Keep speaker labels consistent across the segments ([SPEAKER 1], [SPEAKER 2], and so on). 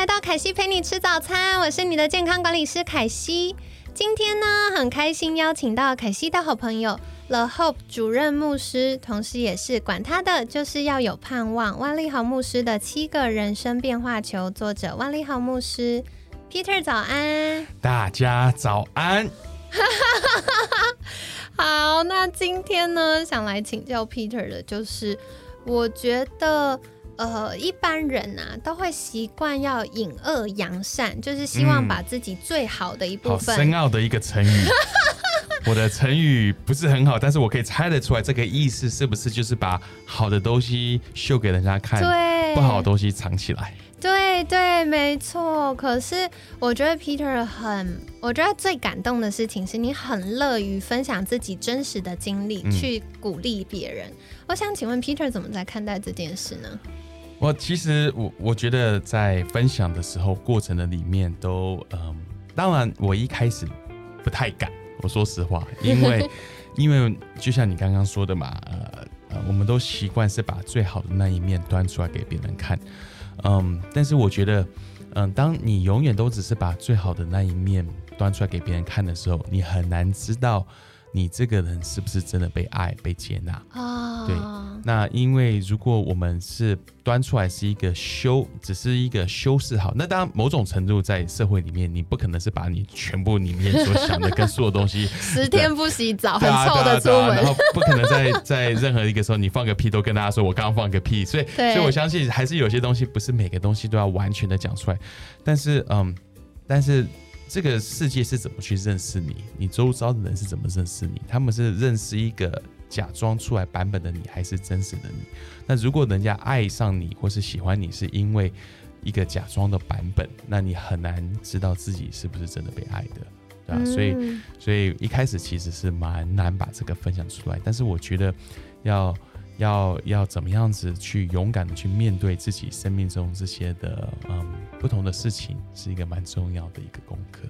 [SPEAKER 1] 来到凯西陪你吃早餐，我是你的健康管理师凯西。今天呢，很开心邀请到凯西的好朋友 The Hope 主任牧师，同时也是管他的就是要有盼望万利豪牧师的七个人生变化球作者万利豪牧师。Peter 早安，
[SPEAKER 2] 大家早安。
[SPEAKER 1] 好，那今天呢，想来请教 Peter 的就是，我觉得呃，一般人啊都会习惯要隐恶扬善，就是希望把自己最好的一部分。
[SPEAKER 2] 深奥的一个成语，我的成语不是很好，但是我可以猜得出来，这个意思是不是就是把好的东西秀给人家看，
[SPEAKER 1] 对，
[SPEAKER 2] 不好的东西藏起来。
[SPEAKER 1] 对对，没错。可是我觉得 Peter 很，我觉得最感动的事情是你很乐于分享自己真实的经历，去鼓励别人。我想请问 Peter 怎么在看待这件事呢？
[SPEAKER 2] 我其实我我觉得在分享的时候，过程的里面都嗯，当然我一开始不太敢。我说实话，因为 因为就像你刚刚说的嘛，呃呃，我们都习惯是把最好的那一面端出来给别人看。嗯，但是我觉得，嗯，当你永远都只是把最好的那一面端出来给别人看的时候，你很难知道。你这个人是不是真的被爱、被接纳啊？对，那因为如果我们是端出来是一个修，只是一个修饰好，那当然某种程度在社会里面，你不可能是把你全部里面所想的跟所有东西，
[SPEAKER 1] 十天不洗澡很臭的出门，
[SPEAKER 2] 然后不可能在在任何一个时候你放个屁都跟大家说我刚刚放个屁，所以所以我相信还是有些东西不是每个东西都要完全的讲出来，但是嗯，但是。这个世界是怎么去认识你？你周遭的人是怎么认识你？他们是认识一个假装出来版本的你，还是真实的你？那如果人家爱上你或是喜欢你，是因为一个假装的版本，那你很难知道自己是不是真的被爱的，对吧？所以，所以一开始其实是蛮难把这个分享出来。但是我觉得，要。要要怎么样子去勇敢的去面对自己生命中这些的嗯不同的事情，是一个蛮重要的一个功课。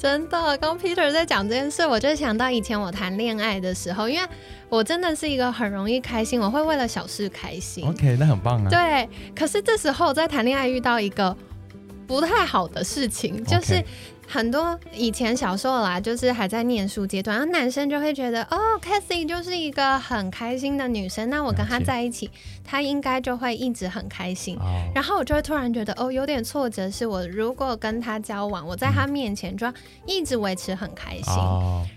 [SPEAKER 1] 真的，刚 Peter 在讲这件事，我就想到以前我谈恋爱的时候，因为我真的是一个很容易开心，我会为了小事开心。
[SPEAKER 2] OK，那很棒啊。
[SPEAKER 1] 对，可是这时候在谈恋爱遇到一个不太好的事情，就是。很多以前小时候啦，就是还在念书阶段，然后男生就会觉得，哦 c a t h y 就是一个很开心的女生，那我跟她在一起，她应该就会一直很开心。然后我就会突然觉得，哦，有点挫折，是我如果跟她交往，我在她面前就要一直维持很开心。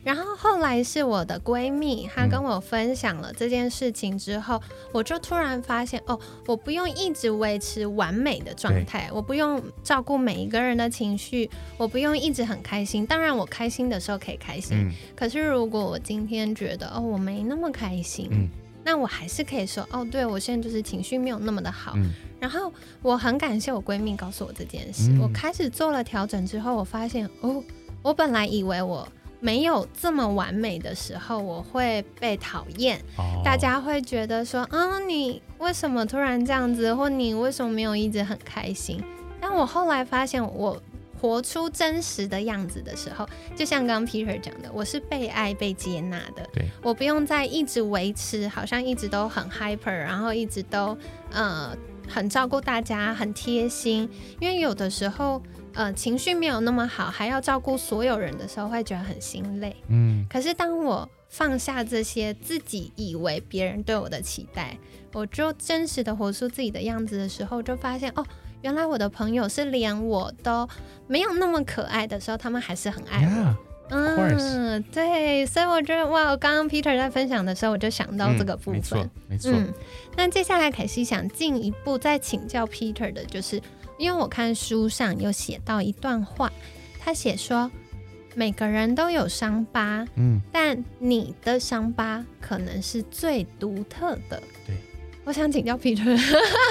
[SPEAKER 1] 然后后来是我的闺蜜，她跟我分享了这件事情之后，我就突然发现，哦，我不用一直维持完美的状态，我不用照顾每一个人的情绪，我不用。一直很开心，当然我开心的时候可以开心。可是如果我今天觉得哦我没那么开心，那我还是可以说哦，对我现在就是情绪没有那么的好。然后我很感谢我闺蜜告诉我这件事，我开始做了调整之后，我发现哦，我本来以为我没有这么完美的时候，我会被讨厌，大家会觉得说啊你为什么突然这样子，或你为什么没有一直很开心？但我后来发现我。活出真实的样子的时候，就像刚刚 Peter 讲的，我是被爱、被接纳的。
[SPEAKER 2] 对，
[SPEAKER 1] 我不用再一直维持，好像一直都很 hyper，然后一直都呃很照顾大家，很贴心。因为有的时候呃情绪没有那么好，还要照顾所有人的时候，会觉得很心累。嗯。可是当我放下这些自己以为别人对我的期待，我就真实的活出自己的样子的时候，就发现哦。原来我的朋友是连我都没有那么可爱的时候，他们还是很爱我。
[SPEAKER 2] 嗯，
[SPEAKER 1] 对，所以我觉得哇，我刚刚 Peter 在分享的时候，我就想到这个部分。没
[SPEAKER 2] 错，没错。
[SPEAKER 1] 那接下来凯西想进一步再请教 Peter 的，就是因为我看书上有写到一段话，他写说每个人都有伤疤，嗯，但你的伤疤可能是最独特的。
[SPEAKER 2] 对。
[SPEAKER 1] 我想请教 Peter，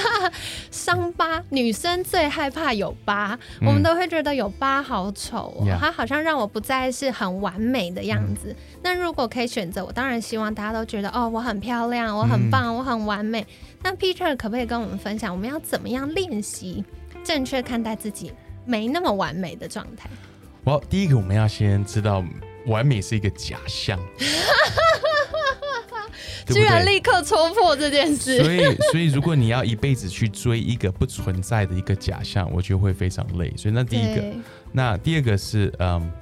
[SPEAKER 1] 伤疤女生最害怕有疤，我们都会觉得有疤好丑哦，它好像让我不再是很完美的样子。那如果可以选择，我当然希望大家都觉得哦，我很漂亮，我很棒，我很完美。那 Peter 可不可以跟我们分享，我们要怎么样练习正确看待自己没那么完美的状态？
[SPEAKER 2] 我第一个，我们要先知道，完美是一个假象。
[SPEAKER 1] 居然立刻戳破这件事，
[SPEAKER 2] 所以所以如果你要一辈子去追一个不存在的一个假象，我觉得会非常累。所以那第一个，那第二个是，嗯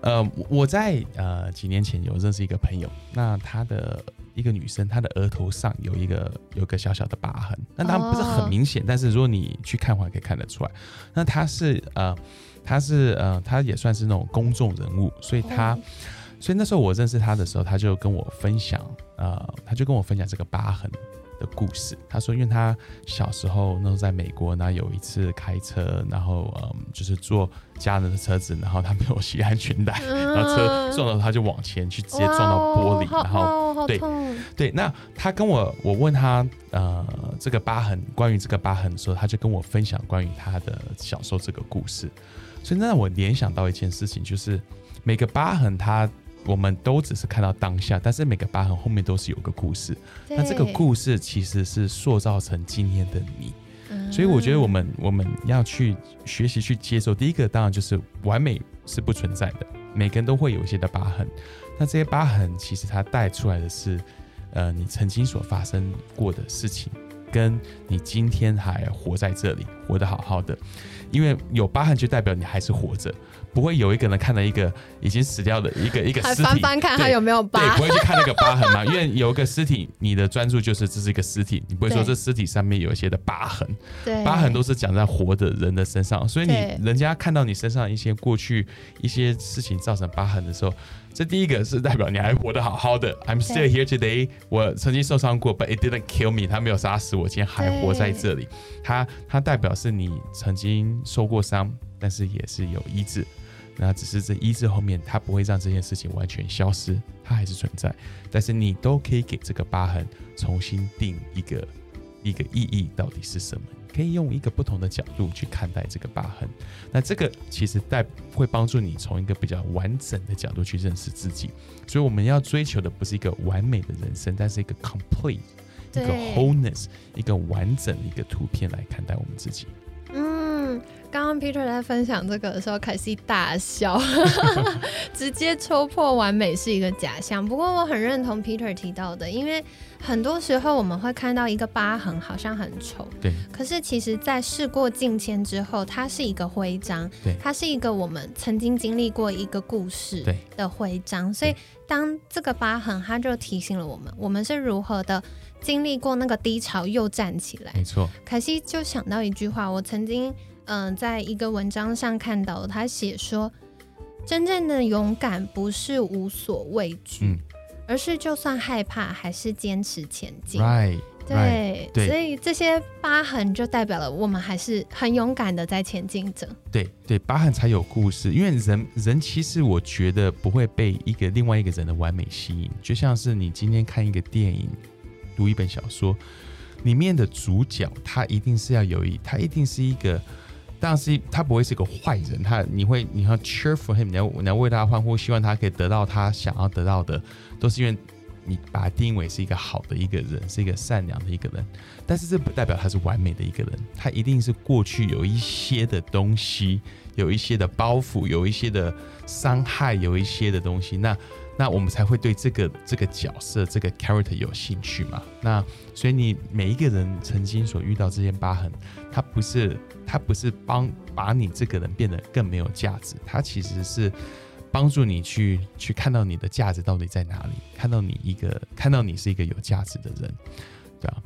[SPEAKER 2] 呃，我在呃几年前有认识一个朋友，那他的一个女生，她的额头上有一个有个小小的疤痕，那当然不是很明显，但是如果你去看的话，可以看得出来。那她是呃，她是呃，她也算是那种公众人物，所以她。所以那时候我认识她的时候，她就跟我分享，呃，他就跟我分享这个疤痕的故事。他说，因为他小时候那时候在美国，那有一次开车，然后嗯，就是坐家人的车子，然后他没有系安全带，然后车撞到他就往前去，直接撞到玻璃，然后对对。那他跟我，我问他呃这个疤痕，关于这个疤痕的时候，他就跟我分享关于他的小时候这个故事。所以那让我联想到一件事情，就是每个疤痕它。我们都只是看到当下，但是每个疤痕后面都是有个故事。那这个故事其实是塑造成今天的你。所以我觉得我们我们要去学习去接受。第一个当然就是完美是不存在的，每个人都会有一些的疤痕。那这些疤痕其实它带出来的是，呃，你曾经所发生过的事情，跟你今天还活在这里，活得好好的。因为有疤痕就代表你还是活着。不会有一个人看到一个已经死掉的一个一个尸体，
[SPEAKER 1] 翻翻看他有没有疤，
[SPEAKER 2] 对，不会去看那个疤痕嘛？因为有一个尸体，你的专注就是这是一个尸体，你不会说这尸体上面有一些的疤痕，
[SPEAKER 1] 对，
[SPEAKER 2] 疤痕都是讲在活的人的身上，所以你人家看到你身上一些过去一些事情造成疤痕的时候，这第一个是代表你还活得好好的，I'm still here today，我曾经受伤过，but it didn't kill me，他没有杀死我，今天还活在这里，它它代表是你曾经受过伤，但是也是有医治。那只是这医治后面，它不会让这件事情完全消失，它还是存在。但是你都可以给这个疤痕重新定一个一个意义，到底是什么？可以用一个不同的角度去看待这个疤痕。那这个其实带会帮助你从一个比较完整的角度去认识自己。所以我们要追求的不是一个完美的人生，但是一个 complete，一个 wholeness，一个完整的一个图片来看待我们自己。
[SPEAKER 1] 嗯刚刚 Peter 在分享这个的时候，凯西大笑，直接戳破完美是一个假象。不过我很认同 Peter 提到的，因为很多时候我们会看到一个疤痕好像很丑，
[SPEAKER 2] 对。
[SPEAKER 1] 可是其实，在事过境迁之后，它是一个徽章，
[SPEAKER 2] 对，
[SPEAKER 1] 它是一个我们曾经经历过一个故事的徽章。所以，当这个疤痕，它就提醒了我们，我们是如何的经历过那个低潮又站起来。
[SPEAKER 2] 没错。
[SPEAKER 1] 凯西就想到一句话，我曾经。嗯，在一个文章上看到，他写说，真正的勇敢不是无所畏惧，而是就算害怕，还是坚持前进。
[SPEAKER 2] 对
[SPEAKER 1] 对，所以这些疤痕就代表了我们还是很勇敢的在前进着。
[SPEAKER 2] 对对，疤痕才有故事，因为人人其实我觉得不会被一个另外一个人的完美吸引，就像是你今天看一个电影，读一本小说，里面的主角他一定是要有一，他一定是一个。但是他不会是个坏人，他你会你要 cheer for him，你要你要为他欢呼，希望他可以得到他想要得到的，都是因为你把他定义为是一个好的一个人，是一个善良的一个人。但是这不代表他是完美的一个人，他一定是过去有一些的东西，有一些的包袱，有一些的伤害，有一些的东西。那那我们才会对这个这个角色这个 character 有兴趣嘛？那所以你每一个人曾经所遇到这些疤痕，它不是它不是帮把你这个人变得更没有价值，它其实是帮助你去去看到你的价值到底在哪里，看到你一个看到你是一个有价值的人，对啊。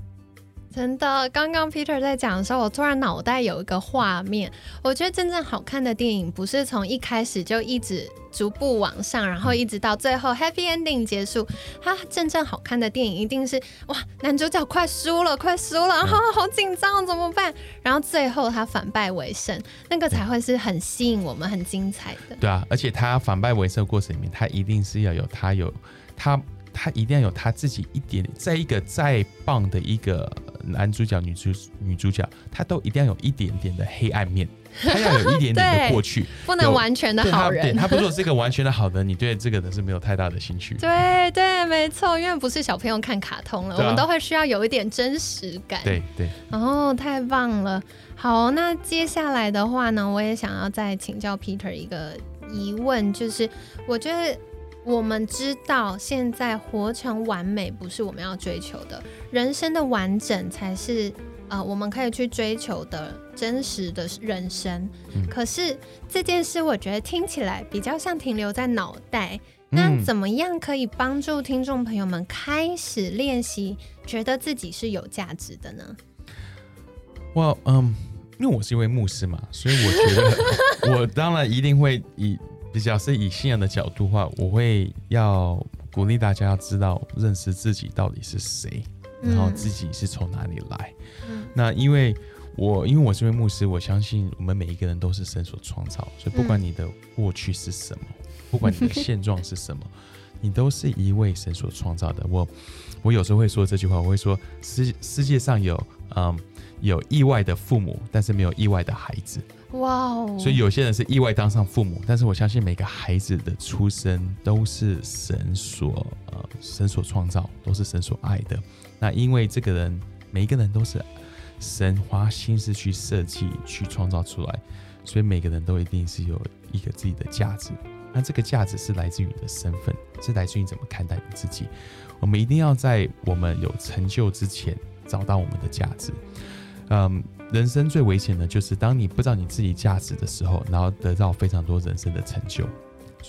[SPEAKER 1] 真的，刚刚 Peter 在讲的时候，我突然脑袋有一个画面。我觉得真正好看的电影，不是从一开始就一直逐步往上，然后一直到最后 Happy Ending 结束。它真正好看的电影，一定是哇，男主角快输了，快输了，好 好紧张，怎么办？然后最后他反败为胜，那个才会是很吸引我们、很精彩的。
[SPEAKER 2] 对啊，而且他反败为胜的过程里面，他一定是要有他有他。他一定要有他自己一点，在一个再棒的一个男主角、女主女主角，他都一定要有一点点的黑暗面。他要有一点点的过去，
[SPEAKER 1] 不能完全的好人。
[SPEAKER 2] 他不做这个完全的好人，你对这个人是没有太大的兴趣。
[SPEAKER 1] 对对，没错，因为不是小朋友看卡通了，我们都会需要有一点真实感。
[SPEAKER 2] 对对。
[SPEAKER 1] 哦，太棒了！好，那接下来的话呢，我也想要再请教 Peter 一个疑问，就是我觉得我们知道现在活成完美不是我们要追求的，人生的完整才是。啊，我们可以去追求的真实的人生，可是这件事我觉得听起来比较像停留在脑袋。那怎么样可以帮助听众朋友们开始练习，觉得自己是有价值的呢？
[SPEAKER 2] 我嗯，因为我是一位牧师嘛，所以我觉得 我当然一定会以比较是以信仰的角度话，我会要鼓励大家要知道认识自己到底是谁。然后自己是从哪里来？那因为我因为我是位牧师，我相信我们每一个人都是神所创造，所以不管你的过去是什么，不管你的现状是什么，你都是一位神所创造的。我我有时候会说这句话，我会说世世界上有嗯有意外的父母，但是没有意外的孩子。哇哦！所以有些人是意外当上父母，但是我相信每个孩子的出生都是神所呃神所创造，都是神所爱的。那因为这个人每一个人都是神花心思去设计、去创造出来，所以每个人都一定是有一个自己的价值。那这个价值是来自于你的身份，是来自于你怎么看待你自己。我们一定要在我们有成就之前找到我们的价值。嗯。人生最危险的就是当你不知道你自己价值的时候，然后得到非常多人生的成就。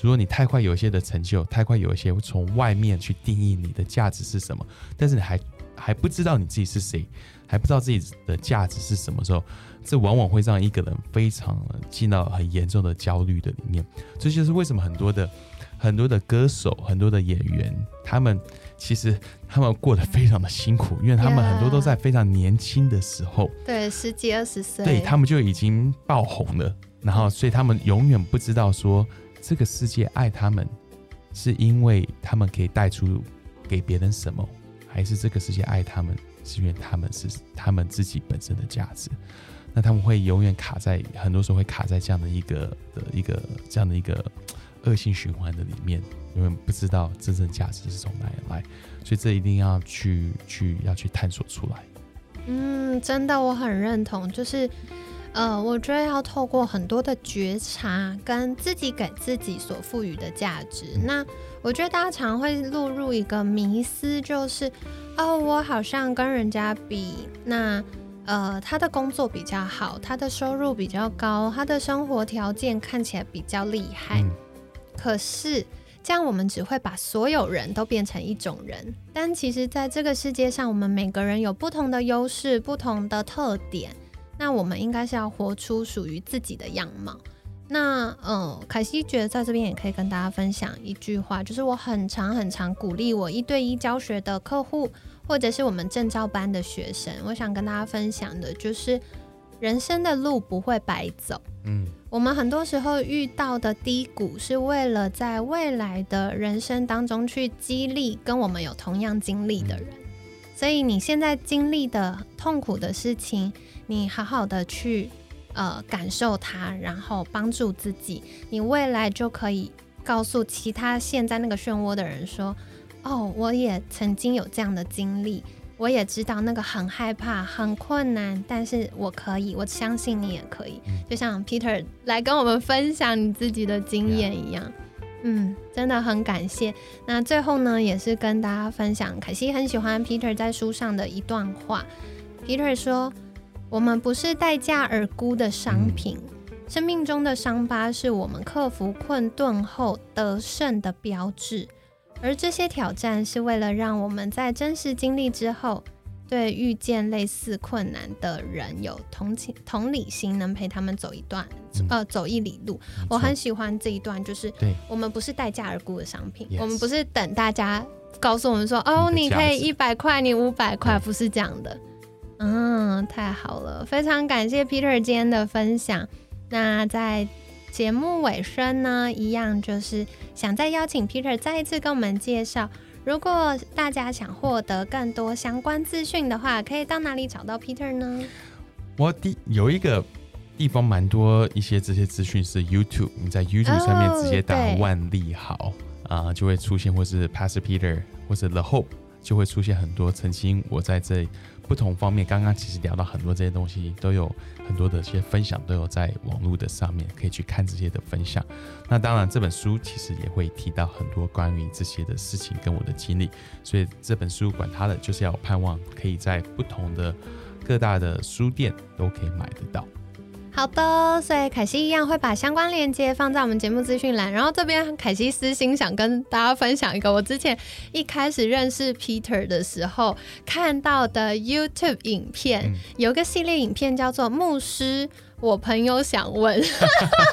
[SPEAKER 2] 如果你太快有一些的成就，太快有一些从外面去定义你的价值是什么，但是你还还不知道你自己是谁，还不知道自己的价值是什么时候，这往往会让一个人非常进到很严重的焦虑的里面。这就是为什么很多的很多的歌手、很多的演员，他们。其实他们过得非常的辛苦，因为他们很多都在非常年轻的时候，
[SPEAKER 1] 对，十几二十岁，
[SPEAKER 2] 对他们就已经爆红了。然后，所以他们永远不知道说，这个世界爱他们，是因为他们可以带出给别人什么，还是这个世界爱他们，是因为他们是他们自己本身的价值。那他们会永远卡在，很多时候会卡在这样的一个的一个这样的一个恶性循环的里面。因为不知道真正价值是从哪里来，所以这一定要去去要去探索出来。
[SPEAKER 1] 嗯，真的我很认同，就是呃，我觉得要透过很多的觉察跟自己给自己所赋予的价值。那我觉得大家常会落入一个迷思，就是哦，我好像跟人家比，那呃，他的工作比较好，他的收入比较高，他的生活条件看起来比较厉害，可是。这样我们只会把所有人都变成一种人，但其实，在这个世界上，我们每个人有不同的优势、不同的特点。那我们应该是要活出属于自己的样貌。那，嗯，凯西觉得在这边也可以跟大家分享一句话，就是我很常很常鼓励我一对一教学的客户，或者是我们证照班的学生，我想跟大家分享的就是。人生的路不会白走，嗯，我们很多时候遇到的低谷，是为了在未来的人生当中去激励跟我们有同样经历的人。所以你现在经历的痛苦的事情，你好好的去呃感受它，然后帮助自己，你未来就可以告诉其他现在那个漩涡的人说：“哦，我也曾经有这样的经历。”我也知道那个很害怕、很困难，但是我可以，我相信你也可以。就像 Peter 来跟我们分享你自己的经验一样，嗯，真的很感谢。那最后呢，也是跟大家分享，凯西很喜欢 Peter 在书上的一段话。Peter 说：“我们不是待价而沽的商品，生命中的伤疤是我们克服困顿后得胜的标志。”而这些挑战是为了让我们在真实经历之后，对遇见类似困难的人有同情、同理心，能陪他们走一段，呃，走一里路。我很喜欢这一段，就是我们不是待价而沽的商品，我们不是等大家告诉我们说，哦，你可以一百块，你五百块，不是这样的。嗯，太好了，非常感谢 Peter 今天的分享。那在。节目尾声呢，一样就是想再邀请 Peter 再一次跟我们介绍，如果大家想获得更多相关资讯的话，可以到哪里找到 Peter 呢？
[SPEAKER 2] 我第有一个地方蛮多一些这些资讯是 YouTube，你在 YouTube 上面直接打万利好啊，就会出现，或是 Pastor Peter 或是 The Hope，就会出现很多曾经我在这。不同方面，刚刚其实聊到很多这些东西，都有很多的一些分享，都有在网络的上面可以去看这些的分享。那当然，这本书其实也会提到很多关于这些的事情跟我的经历，所以这本书管它的就是要盼望可以在不同的各大的书店都可以买得到。
[SPEAKER 1] 好的，所以凯西一样会把相关链接放在我们节目资讯栏。然后这边凯西私心想跟大家分享一个，我之前一开始认识 Peter 的时候看到的 YouTube 影片，有一个系列影片叫做《牧师》，我朋友想问，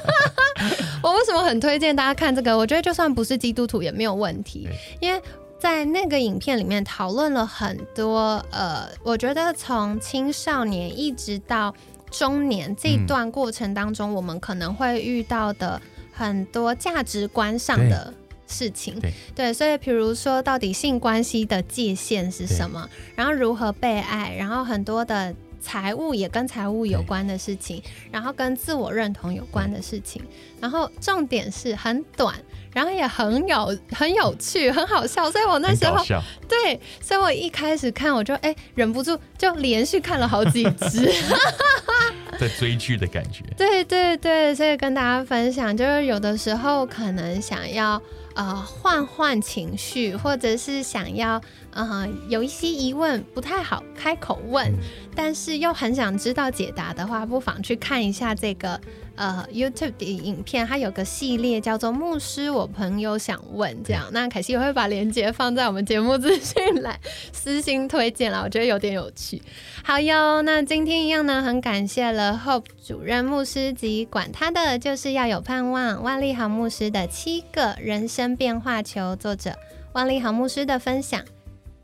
[SPEAKER 1] 我为什么很推荐大家看这个？我觉得就算不是基督徒也没有问题，因为在那个影片里面讨论了很多，呃，我觉得从青少年一直到。中年这一段过程当中，我们可能会遇到的很多价值观上的事情，对，所以比如说，到底性关系的界限是什么？然后如何被爱？然后很多的财务也跟财务有关的事情，然后跟自我认同有关的事情，然后重点是很短。然后也很有很有趣，很好笑，所以我那时候对，所以我一开始看我就哎忍不住就连续看了好几集，
[SPEAKER 2] 在追剧的感觉。
[SPEAKER 1] 对对对，所以跟大家分享，就是有的时候可能想要呃换换情绪，或者是想要呃有一些疑问不太好开口问，但是又很想知道解答的话，不妨去看一下这个。呃，YouTube 的影片，它有个系列叫做“牧师”，我朋友想问这样，那凯西也会把链接放在我们节目资讯栏，私信推荐了，我觉得有点有趣。好哟，那今天一样呢，很感谢了 Hope 主任牧师及管他的就是要有盼望万利豪牧师的七个人生变化球，作者万利豪牧师的分享，